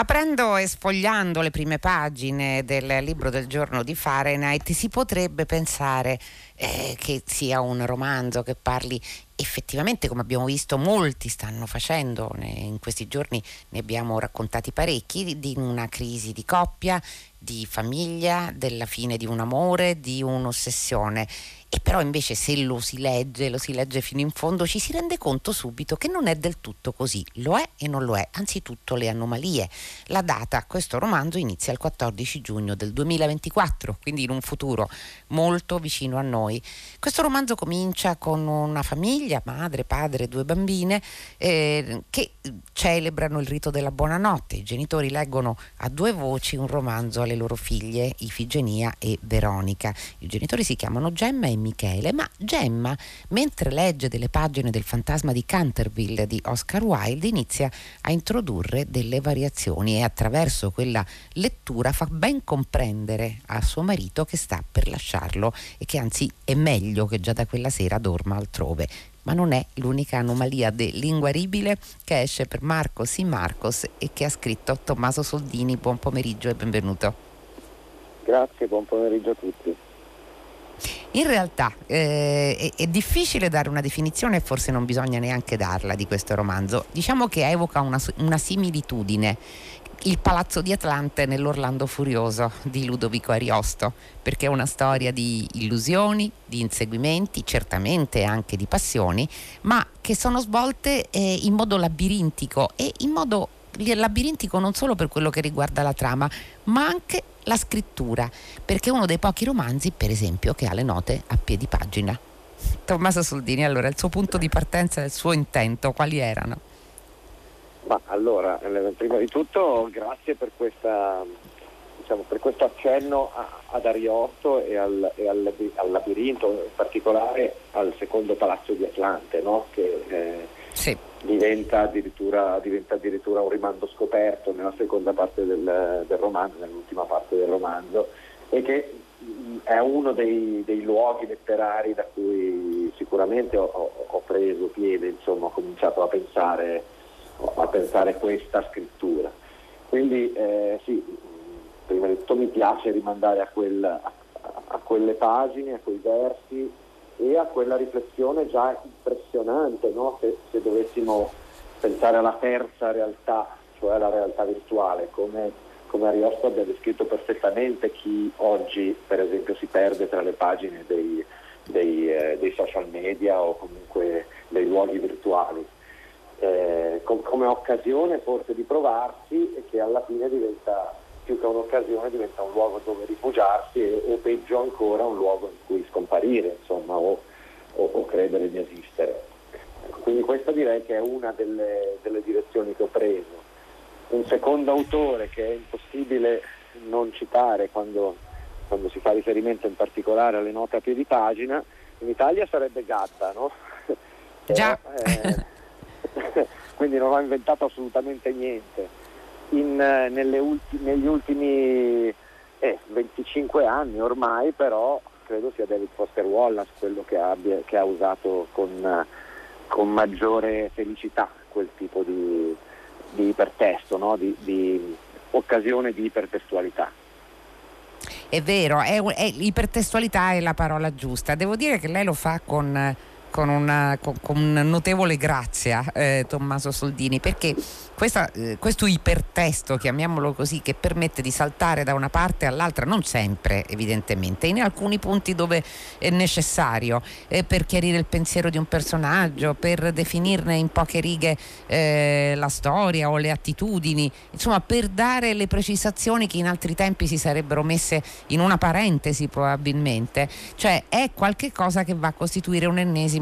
Aprendo e sfogliando le prime pagine del libro del giorno di Fahrenheit si potrebbe pensare eh, che sia un romanzo che parli effettivamente, come abbiamo visto, molti stanno facendo, in questi giorni ne abbiamo raccontati parecchi, di una crisi di coppia, di famiglia, della fine di un amore, di un'ossessione e però invece se lo si legge, lo si legge fino in fondo, ci si rende conto subito che non è del tutto così, lo è e non lo è, anzitutto le anomalie. La data, questo romanzo inizia il 14 giugno del 2024, quindi in un futuro molto vicino a noi. Questo romanzo comincia con una famiglia, madre, padre, due bambine, eh, che celebrano il rito della buonanotte. I genitori leggono a due voci un romanzo alle loro figlie, Ifigenia e Veronica. I genitori si chiamano Gemma e Michele, ma Gemma, mentre legge delle pagine del fantasma di Canterville di Oscar Wilde, inizia a introdurre delle variazioni e attraverso quella lettura fa ben comprendere a suo marito che sta per lasciarlo e che anzi è meglio che già da quella sera dorma altrove ma non è l'unica anomalia del linguaribile che esce per Marcos in Marcos e che ha scritto Tommaso Soldini. Buon pomeriggio e benvenuto. Grazie, buon pomeriggio a tutti. In realtà eh, è, è, difficile dare una definizione e forse non bisogna neanche darla di questo romanzo. Diciamo che evoca una, una similitudine. Il palazzo di Atlante nell'Orlando Furioso di Ludovico Ariosto, perché è una storia di illusioni, di inseguimenti, certamente anche di passioni, ma che sono svolte eh, in modo labirintico e in modo labirintico non solo per quello che riguarda la trama, ma anche la scrittura, perché è uno dei pochi romanzi, per esempio, che ha le note a piedi pagina. Tommaso Soldini, allora il suo punto di partenza e il suo intento, quali erano? Ma allora, eh, prima di tutto grazie per, questa, diciamo, per questo accenno a, ad Ariosto e, al, e al, al, labirinto, in particolare al secondo palazzo di Atlante, no? che eh, sì diventa addirittura, diventa addirittura, un rimando scoperto nella seconda parte del, del, romanzo, nell'ultima parte del romanzo, e che è uno dei, dei luoghi letterari da cui sicuramente ho, ho preso piede, insomma, ho cominciato a pensare, a pensare questa scrittura. Quindi eh, sì, prima di tutto mi piace rimandare a, quel, a, a quelle pagine, a quei versi e a quella riflessione già impressionante, no? se, se, dovessimo pensare alla terza realtà, cioè alla realtà virtuale, come, come Ariosto abbia descritto perfettamente chi oggi per esempio si perde tra le pagine dei, dei, eh, dei social media o comunque dei luoghi virtuali. Eh, com- come occasione forse di provarsi e che alla fine diventa più che un'occasione diventa un luogo dove rifugiarsi e, o peggio ancora un luogo in cui scomparire insomma, o, o, o, credere di esistere. Quindi questa direi che è una delle, delle direzioni che ho preso. Un secondo autore che è impossibile non citare quando, quando si fa riferimento in particolare alle note a piedi pagina, in Italia sarebbe Gatta, no? Già. Eh, quindi non ho inventato assolutamente niente in, eh, ulti, negli ultimi eh, 25 anni ormai, però credo sia David Foster Wallace quello che, abbia, che ha usato con, con, maggiore felicità quel tipo di, di ipertesto, no? di, di occasione di ipertestualità. È vero, è, è, ipertestualità è la parola giusta. Devo dire che lei lo fa con con, una, con, con notevole grazia eh, Tommaso Soldini perché questa, eh, questo ipertesto, chiamiamolo così, che permette di saltare da una parte all'altra, non sempre evidentemente, in alcuni punti dove è necessario, eh, per chiarire il pensiero di un personaggio, per definirne in poche righe eh, la storia o le attitudini, insomma per dare le precisazioni che in altri tempi si sarebbero messe in una parentesi probabilmente, cioè è qualcosa che va a costituire un ennesimo,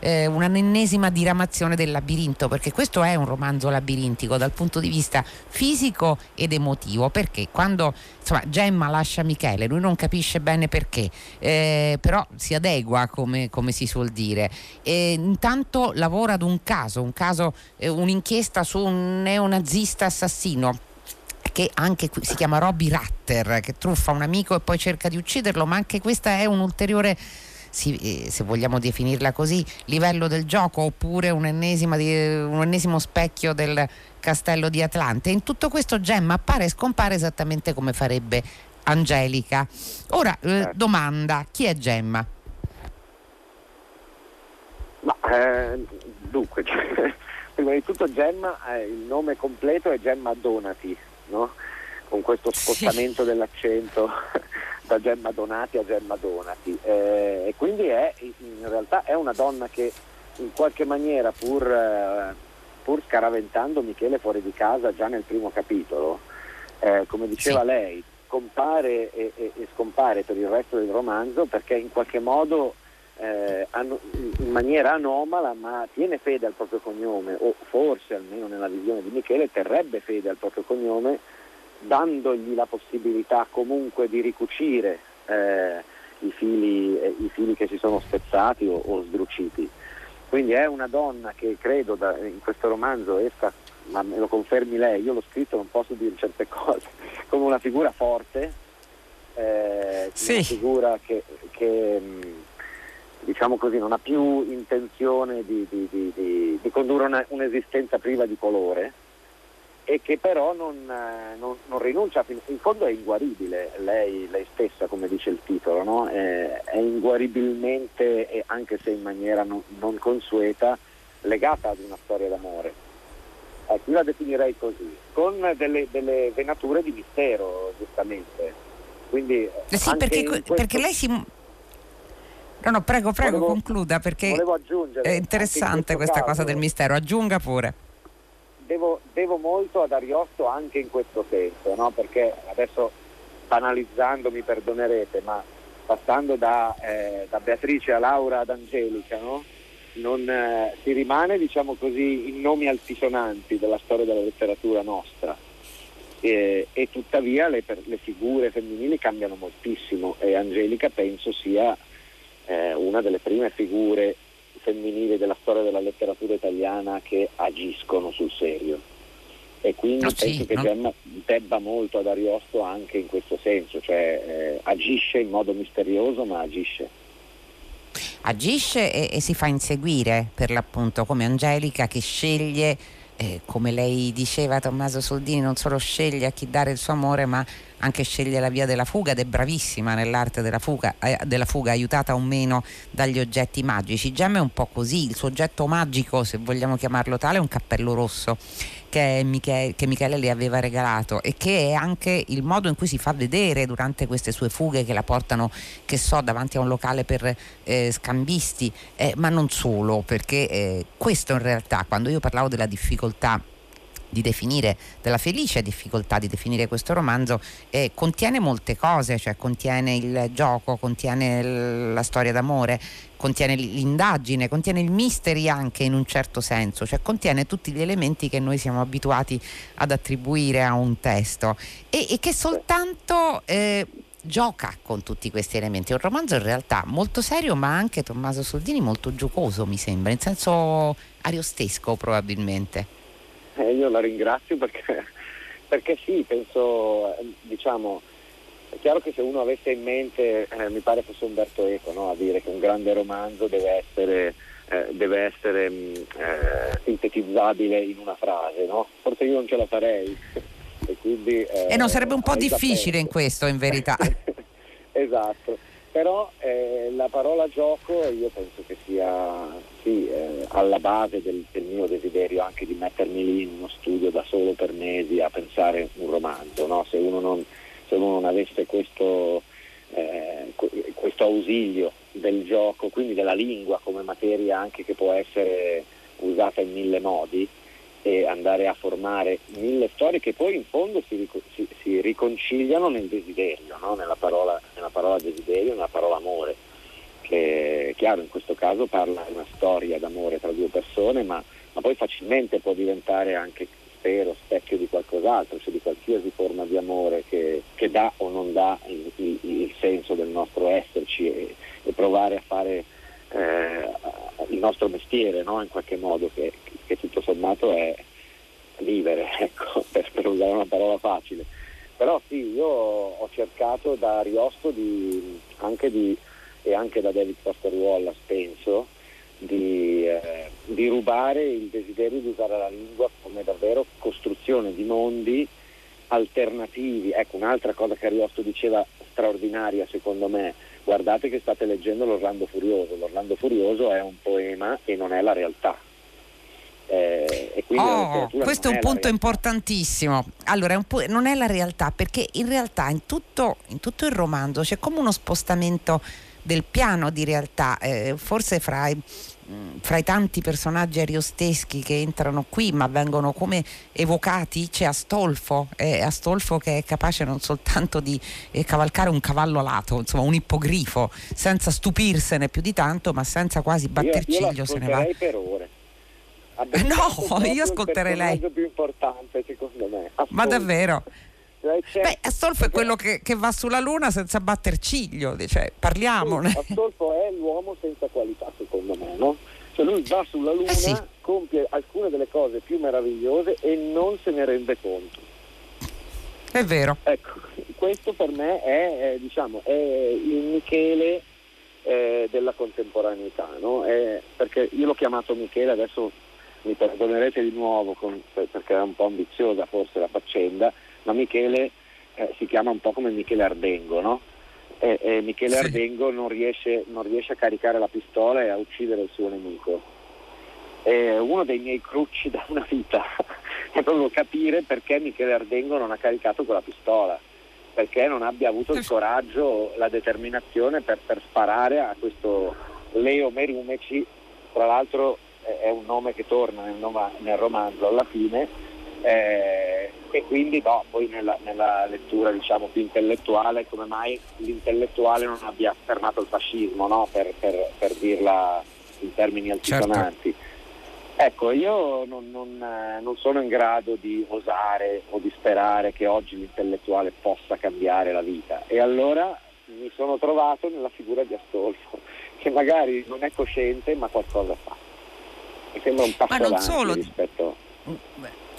eh, un'ennesima diramazione del labirinto, perché questo è un romanzo labirinto autentico dal punto di vista fisico ed emotivo perché quando insomma, Gemma lascia Michele lui non capisce bene perché eh, però si adegua come, come si suol dire. E intanto lavora ad un caso, un caso eh, un'inchiesta su un neonazista assassino che anche qui si chiama Robbie Ratter che truffa un amico e poi cerca di ucciderlo ma anche questa è un'ulteriore si, eh, se vogliamo definirla così, livello del gioco oppure un, un ennesimo specchio del castello di Atlante. In tutto questo Gemma appare e scompare esattamente come farebbe Angelica. Ora, eh, certo. domanda, chi è Gemma? Ma, eh, dunque, prima di tutto Gemma, eh, il nome completo è Gemma Donati, no? con questo spostamento sì. dell'accento da Gemma Donati a Gemma Donati. Eh, e quindi è, in realtà è una donna che in qualche maniera, pur, eh, pur scaraventando Michele fuori di casa già nel primo capitolo, eh, come diceva sì. lei, compare e, e, e, scompare per il resto del romanzo perché in qualche modo eh, in maniera anomala ma tiene fede al proprio cognome o forse almeno nella visione di Michele terrebbe fede al proprio cognome dandogli la possibilità comunque di ricucire eh, i, fili, eh, i, fili, che si sono spezzati o, o, sdruciti. Quindi è una donna che credo da, in questo romanzo esca, ma me lo confermi lei, io l'ho scritto, non posso dire certe cose, come una figura forte, eh, sì. una figura che, che diciamo così, non ha più intenzione di, di, di, di condurre una, un'esistenza priva di colore e che però non, eh, non, non, rinuncia, in fondo è inguaribile, lei, lei stessa come dice il titolo, no? è, è, inguaribilmente, anche se in maniera non, non, consueta, legata ad una storia d'amore. Ecco, io la definirei così, con delle, delle venature di mistero, giustamente. Quindi, eh sì, perché, questo... perché lei si... No, no, prego, prego, volevo, concluda perché è interessante in questa caso, cosa del mistero. Aggiunga pure devo, molto ad Ariosto anche in questo senso, no? perché adesso banalizzando mi perdonerete, ma passando da, eh, da Beatrice a Laura ad Angelica, no? non, eh, si rimane diciamo così, in nomi altisonanti della storia della letteratura nostra. E, e tuttavia le, le, figure femminili cambiano moltissimo e Angelica penso sia eh, una delle prime figure femminili della storia della letteratura italiana che agiscono sul serio. E quindi no, penso sì, che no? Gemma debba molto ad Ariosto anche in questo senso, cioè eh, agisce in modo misterioso ma agisce. Agisce e, e si fa inseguire per l'appunto come Angelica che sceglie eh, come lei diceva Tommaso Soldini, non solo sceglie a chi dare il suo amore, ma anche sceglie la via della fuga ed è bravissima nell'arte della fuga, eh, della fuga, aiutata o meno dagli oggetti magici. Gemma è un po' così, il suo oggetto magico, se vogliamo chiamarlo tale, è un cappello rosso che Michele, che Michele, le aveva regalato e che è anche il modo in cui si fa vedere durante queste sue fughe che la portano, che so, davanti a un locale per eh, scambisti, eh, ma non solo, perché eh, questo in realtà, quando io parlavo della difficoltà di definire, della felice difficoltà di definire questo romanzo, eh, contiene molte cose, cioè contiene il gioco, contiene l- la storia d'amore, contiene l'indagine, contiene il mystery anche in un certo senso, cioè contiene tutti gli elementi che noi siamo abituati ad attribuire a un testo e, e che soltanto... Eh, gioca con tutti questi elementi. È un romanzo in realtà molto serio, ma anche Tommaso Soldini molto giocoso, mi sembra, in senso ariostesco probabilmente. Eh, io la ringrazio perché, perché sì, penso, diciamo, è chiaro che se uno avesse in mente, eh, mi pare fosse Umberto Eco no? a dire che un grande romanzo deve essere, eh, deve essere mh, eh, sintetizzabile in una frase, no? forse io non ce la farei. e, quindi, e eh, non sarebbe un po' difficile in questo in verità. esatto però eh, la parola gioco io penso che sia sì, eh, alla base del, del, mio desiderio anche di mettermi lì in uno studio da solo per mesi a pensare un romanzo, no? se, uno non, se, uno non, avesse questo, eh, questo ausilio del gioco, quindi della lingua come materia anche che può essere usata in mille modi, e andare a formare mille storie che poi in fondo si, si, si riconciliano nel desiderio, no? nella, parola, nella, parola, desiderio, nella parola amore, che chiaro in questo caso parla di una storia d'amore tra due persone, ma, ma poi facilmente può diventare anche, spero, specchio di qualcos'altro, cioè di qualsiasi forma di amore che, che dà o non dà il, il, il, senso del nostro esserci e, e provare a fare eh, il nostro mestiere no? in qualche modo che, che tutto sommato è vivere, ecco, per, per, usare una parola facile. Però sì, io ho cercato da Ariosto di, anche di e anche da David Foster Wallace penso, di, eh, di rubare il desiderio di usare la lingua come davvero costruzione di mondi alternativi. Ecco, un'altra cosa che Ariosto diceva straordinaria secondo me, guardate che state leggendo l'Orlando Furioso, l'Orlando Furioso è un poema e non è la realtà. Eh, oh, questo è un punto importantissimo. Allora, non è la realtà perché in realtà in tutto, in tutto il romanzo c'è come uno spostamento del piano di realtà, eh, forse fra i, fra i, tanti personaggi ariosteschi che entrano qui ma vengono come evocati c'è Astolfo, eh, Astolfo che è capace non soltanto di eh, cavalcare un cavallo alato, insomma un ippogrifo, senza stupirsene più di tanto ma senza quasi batter ciglio se ne va. per ore. No, io ascolterei lei. Più importante secondo me. Astolfo. Ma davvero? Beh, Astolfo è quello che, che, va sulla Luna senza batter ciglio, cioè, parliamone. Sì, Astolfo è l'uomo senza qualità, secondo me, no? Cioè lui va sulla Luna, eh sì. compie alcune delle cose più meravigliose e non se ne rende conto. È vero. Ecco, questo per me è, è, diciamo, è il Michele eh, della contemporaneità, no? è, perché io l'ho chiamato Michele, adesso mi perdonerete di nuovo con, perché è un po' ambiziosa forse la faccenda, ma Michele eh, si chiama un po' come Michele Ardengo, no? E, e Michele sì. Ardengo non riesce, non riesce, a caricare la pistola e a uccidere il suo nemico. E uno dei miei crucci da una vita è proprio capire perché Michele Ardengo non ha caricato quella pistola, perché non abbia avuto il coraggio, la determinazione per, per sparare a questo Leo Merumeci, tra l'altro è un nome che torna nel, nel romanzo alla fine eh, e quindi no, poi nella, nella lettura diciamo, più intellettuale come mai l'intellettuale non abbia affermato il fascismo, no? per, per, per, dirla in termini altisonanti. Certo. Ecco, io non, non, eh, non, sono in grado di osare o di sperare che oggi l'intellettuale possa cambiare la vita e allora mi sono trovato nella figura di Astolfo, che magari non è cosciente ma qualcosa fa. Mi sembra un passo avanti solo... rispetto...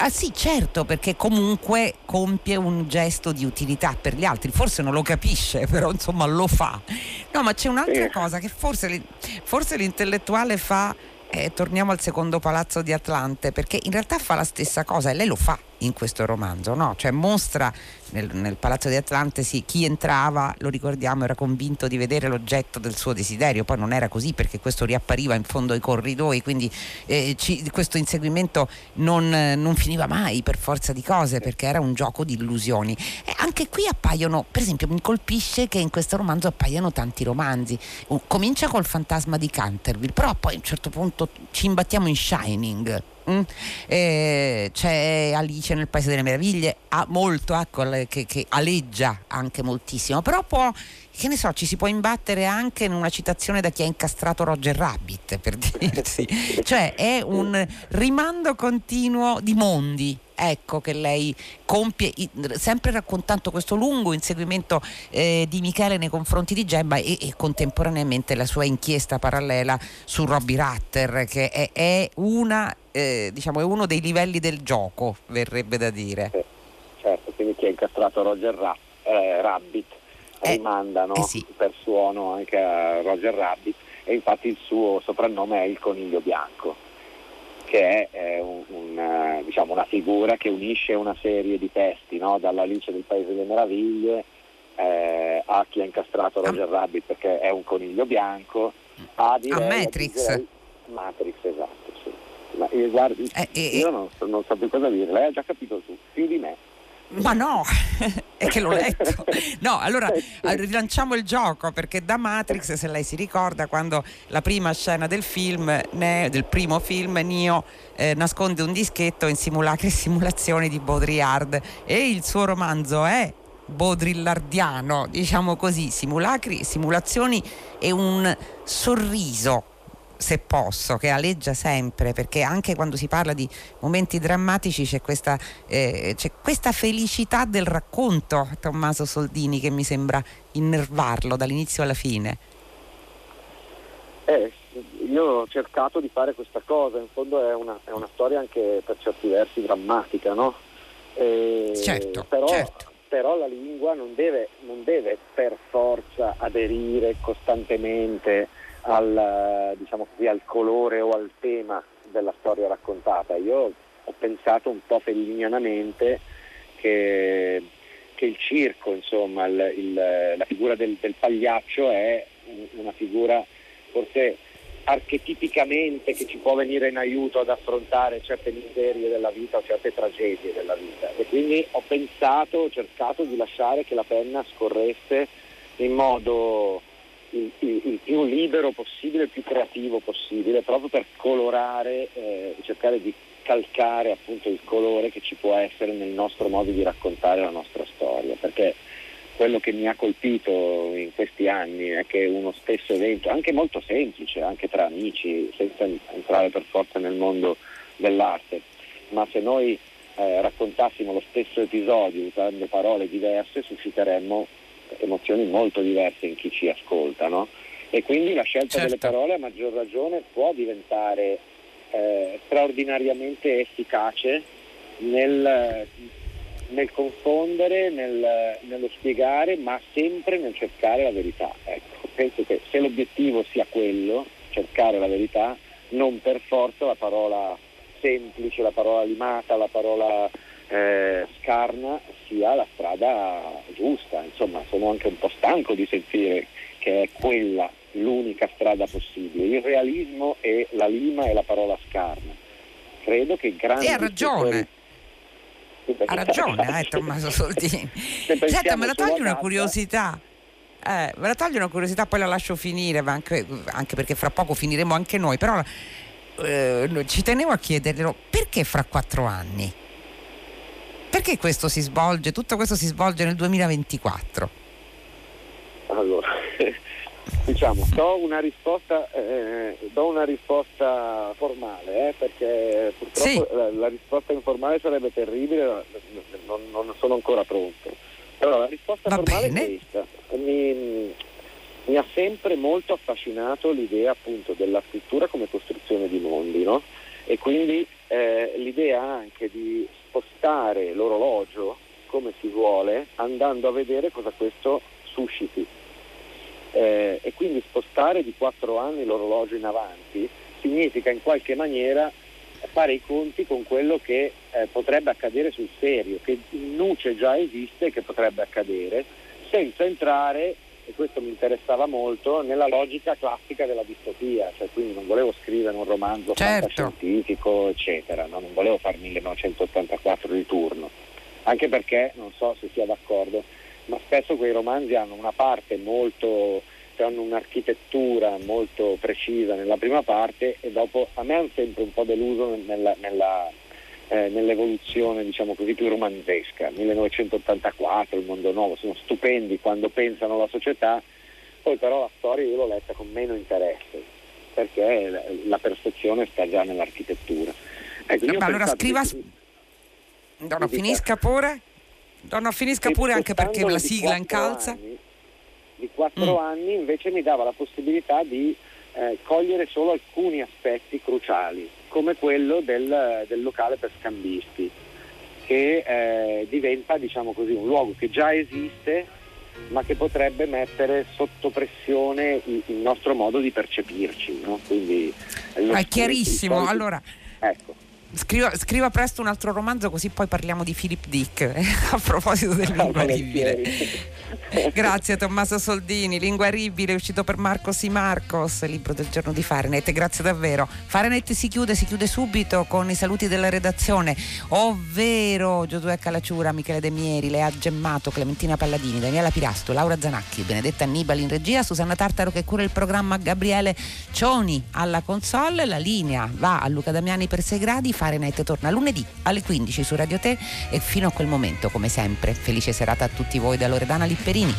Ah sì, certo, perché comunque compie un gesto di utilità per gli altri, forse non lo capisce, però insomma lo fa. No, ma c'è un'altra sì. cosa che forse, forse l'intellettuale fa, eh, torniamo al secondo palazzo di Atlante, perché in realtà fa la stessa cosa e lei lo fa in questo romanzo, no? Cioè mostra nel, nel, Palazzo di Atlante sì, chi entrava, lo ricordiamo, era convinto di vedere l'oggetto del suo desiderio, poi non era così perché questo riappariva in fondo ai corridoi, quindi eh, ci, questo inseguimento non, non, finiva mai per forza di cose perché era un gioco di illusioni. E anche qui appaiono, per esempio mi colpisce che in questo romanzo appaiano tanti romanzi, comincia col fantasma di Canterville, però poi a un certo punto ci imbattiamo in Shining Mm. Eh, c'è Alice nel Paese delle Meraviglie, ha molto, ecco, che, che aleggia anche moltissimo, però può che ne so, ci si può imbattere anche in una citazione da chi ha incastrato Roger Rabbit, per dirsi. cioè è un rimando continuo di mondi, ecco che lei compie sempre raccontando questo lungo inseguimento eh, di Michele nei confronti di Gemma e, e, contemporaneamente la sua inchiesta parallela su Robbie Ratter che è, è, una, eh, diciamo, è uno dei livelli del gioco verrebbe da dire certo quindi chi ha incastrato Roger Ra- eh, Rabbit eh, rimandano eh sì. per suono anche a Roger Rabbit e infatti il suo soprannome è il coniglio bianco che è un, un, diciamo, una figura che unisce una serie di testi no? dall'Alice del Paese delle Meraviglie eh, a chi ha incastrato Roger ah. Rabbit perché è un coniglio bianco a, direi, a Matrix a Matrix esatto sì. Ma, eh, guardi, eh, io non, non so più cosa dire lei ha già capito tu più di me ma no, è che l'ho letto. No, allora rilanciamo il gioco perché da Matrix, se lei si ricorda, quando la prima scena del film, del primo film, Neo eh, nasconde un dischetto in simulacri e simulazioni di Baudrillard. E il suo romanzo è baudrillardiano, diciamo così, simulacri, simulazioni e un sorriso se posso, che aleggia sempre, perché anche quando si parla di momenti drammatici c'è questa, eh, c'è questa felicità del racconto, Tommaso Soldini, che mi sembra innervarlo dall'inizio alla fine. Eh, io ho cercato di fare questa cosa, in fondo è una, è una storia anche per certi versi drammatica, no? Eh, certo, però certo. però la lingua non deve, non deve per forza aderire costantemente al, diciamo così, al colore o al tema della storia raccontata. Io ho pensato un po' fellinianamente che, che il circo, insomma, il, il, la figura del, del pagliaccio è una figura forse archetipicamente che ci può venire in aiuto ad affrontare certe miserie della vita o certe tragedie della vita. E quindi ho pensato, ho cercato di lasciare che la penna scorresse in modo il, il, il più libero possibile, il più creativo possibile, proprio per colorare, eh, cercare di calcare appunto il colore che ci può essere nel nostro modo di raccontare la nostra storia. Perché quello che mi ha colpito in questi anni è che uno stesso evento, anche molto semplice, anche tra amici, senza entrare per forza nel mondo dell'arte, ma se noi eh, raccontassimo lo stesso episodio usando parole diverse susciteremmo emozioni molto diverse in chi ci ascolta. No? E quindi la scelta certo. delle parole a maggior ragione può diventare eh, straordinariamente efficace nel nel confondere, nel, nello spiegare, ma sempre nel cercare la verità. Ecco, penso che se l'obiettivo sia quello, cercare la verità, non per forza la parola semplice, la parola limata, la parola eh, scarna sia la strada giusta. Insomma, sono anche un po' stanco di sentire che è quella l'unica strada possibile. Il realismo e la lima e la parola scarna. Credo che grandi... E ha ragione. Ha ragione, eh, Tommaso Soldini. Senta, me la togli una curiosità. Eh, me la togli una curiosità, poi la lascio finire, anche, anche, perché fra poco finiremo anche noi, però eh, ci tenevo a chiederglielo, perché fra quattro anni? Perché questo si svolge, tutto questo si svolge nel 2024? Allora, diciamo, do una risposta, eh, do una risposta formale, eh, perché purtroppo sì. la, la, risposta informale sarebbe terribile, non, non, sono ancora pronto. Però la risposta Va formale bene. è questa. Mi, mi, ha sempre molto affascinato l'idea appunto della scrittura come costruzione di mondi, no? E quindi eh, l'idea anche di spostare l'orologio come si vuole, andando a vedere cosa questo susciti. Eh, e quindi spostare di quattro anni l'orologio in avanti significa in qualche maniera fare i conti con quello che eh, potrebbe accadere sul serio, che in nuce già esiste e che potrebbe accadere, senza entrare, e questo mi interessava molto, nella logica classica della distopia, cioè quindi non volevo scrivere un romanzo certo. fantascientifico, eccetera, no? non volevo fare 1984 di turno, anche perché, non so se sia d'accordo, ma spesso quei romanzi hanno una parte molto, cioè hanno un'architettura molto precisa nella prima parte e dopo a me hanno sempre un po' deluso nella, nella, eh, nell'evoluzione diciamo così più romanzesca. 1984, il mondo nuovo, sono stupendi quando pensano alla società, poi però la storia io l'ho letta con meno interesse perché la percezione sta già nell'architettura. Ecco, ma allora scriva... Che... No, no, finisca pure. No, no, finisca pure anche perché la sigla incalza. Anni, di quattro mm. anni invece mi dava la possibilità di eh, cogliere solo alcuni aspetti cruciali, come quello del, del locale per scambisti, che eh, diventa diciamo così, un luogo che già esiste ma che potrebbe mettere sotto pressione il, il nostro modo di percepirci. No? Quindi, è chiarissimo. Allora, ecco. Scriva, scriva, presto un altro romanzo così poi parliamo di Philip Dick a proposito del grazie Tommaso Soldini linguaribile uscito per Marcos y Marcos libro del giorno di Fahrenheit grazie davvero. Fahrenheit si chiude si chiude subito con i saluti della redazione ovvero Giosuè Calacciura Michele De Mieri Lea Gemmato Clementina Palladini Daniela Pirasto Laura Zanacchi Benedetta Annibali in regia Susanna Tartaro che cura il programma Gabriele Cioni alla console. La linea va a Luca Damiani per 6 gradi Fahrenheit torna lunedì alle 15 su Radio Te e fino a quel momento, come sempre, felice serata a tutti voi da Loredana Lipperini.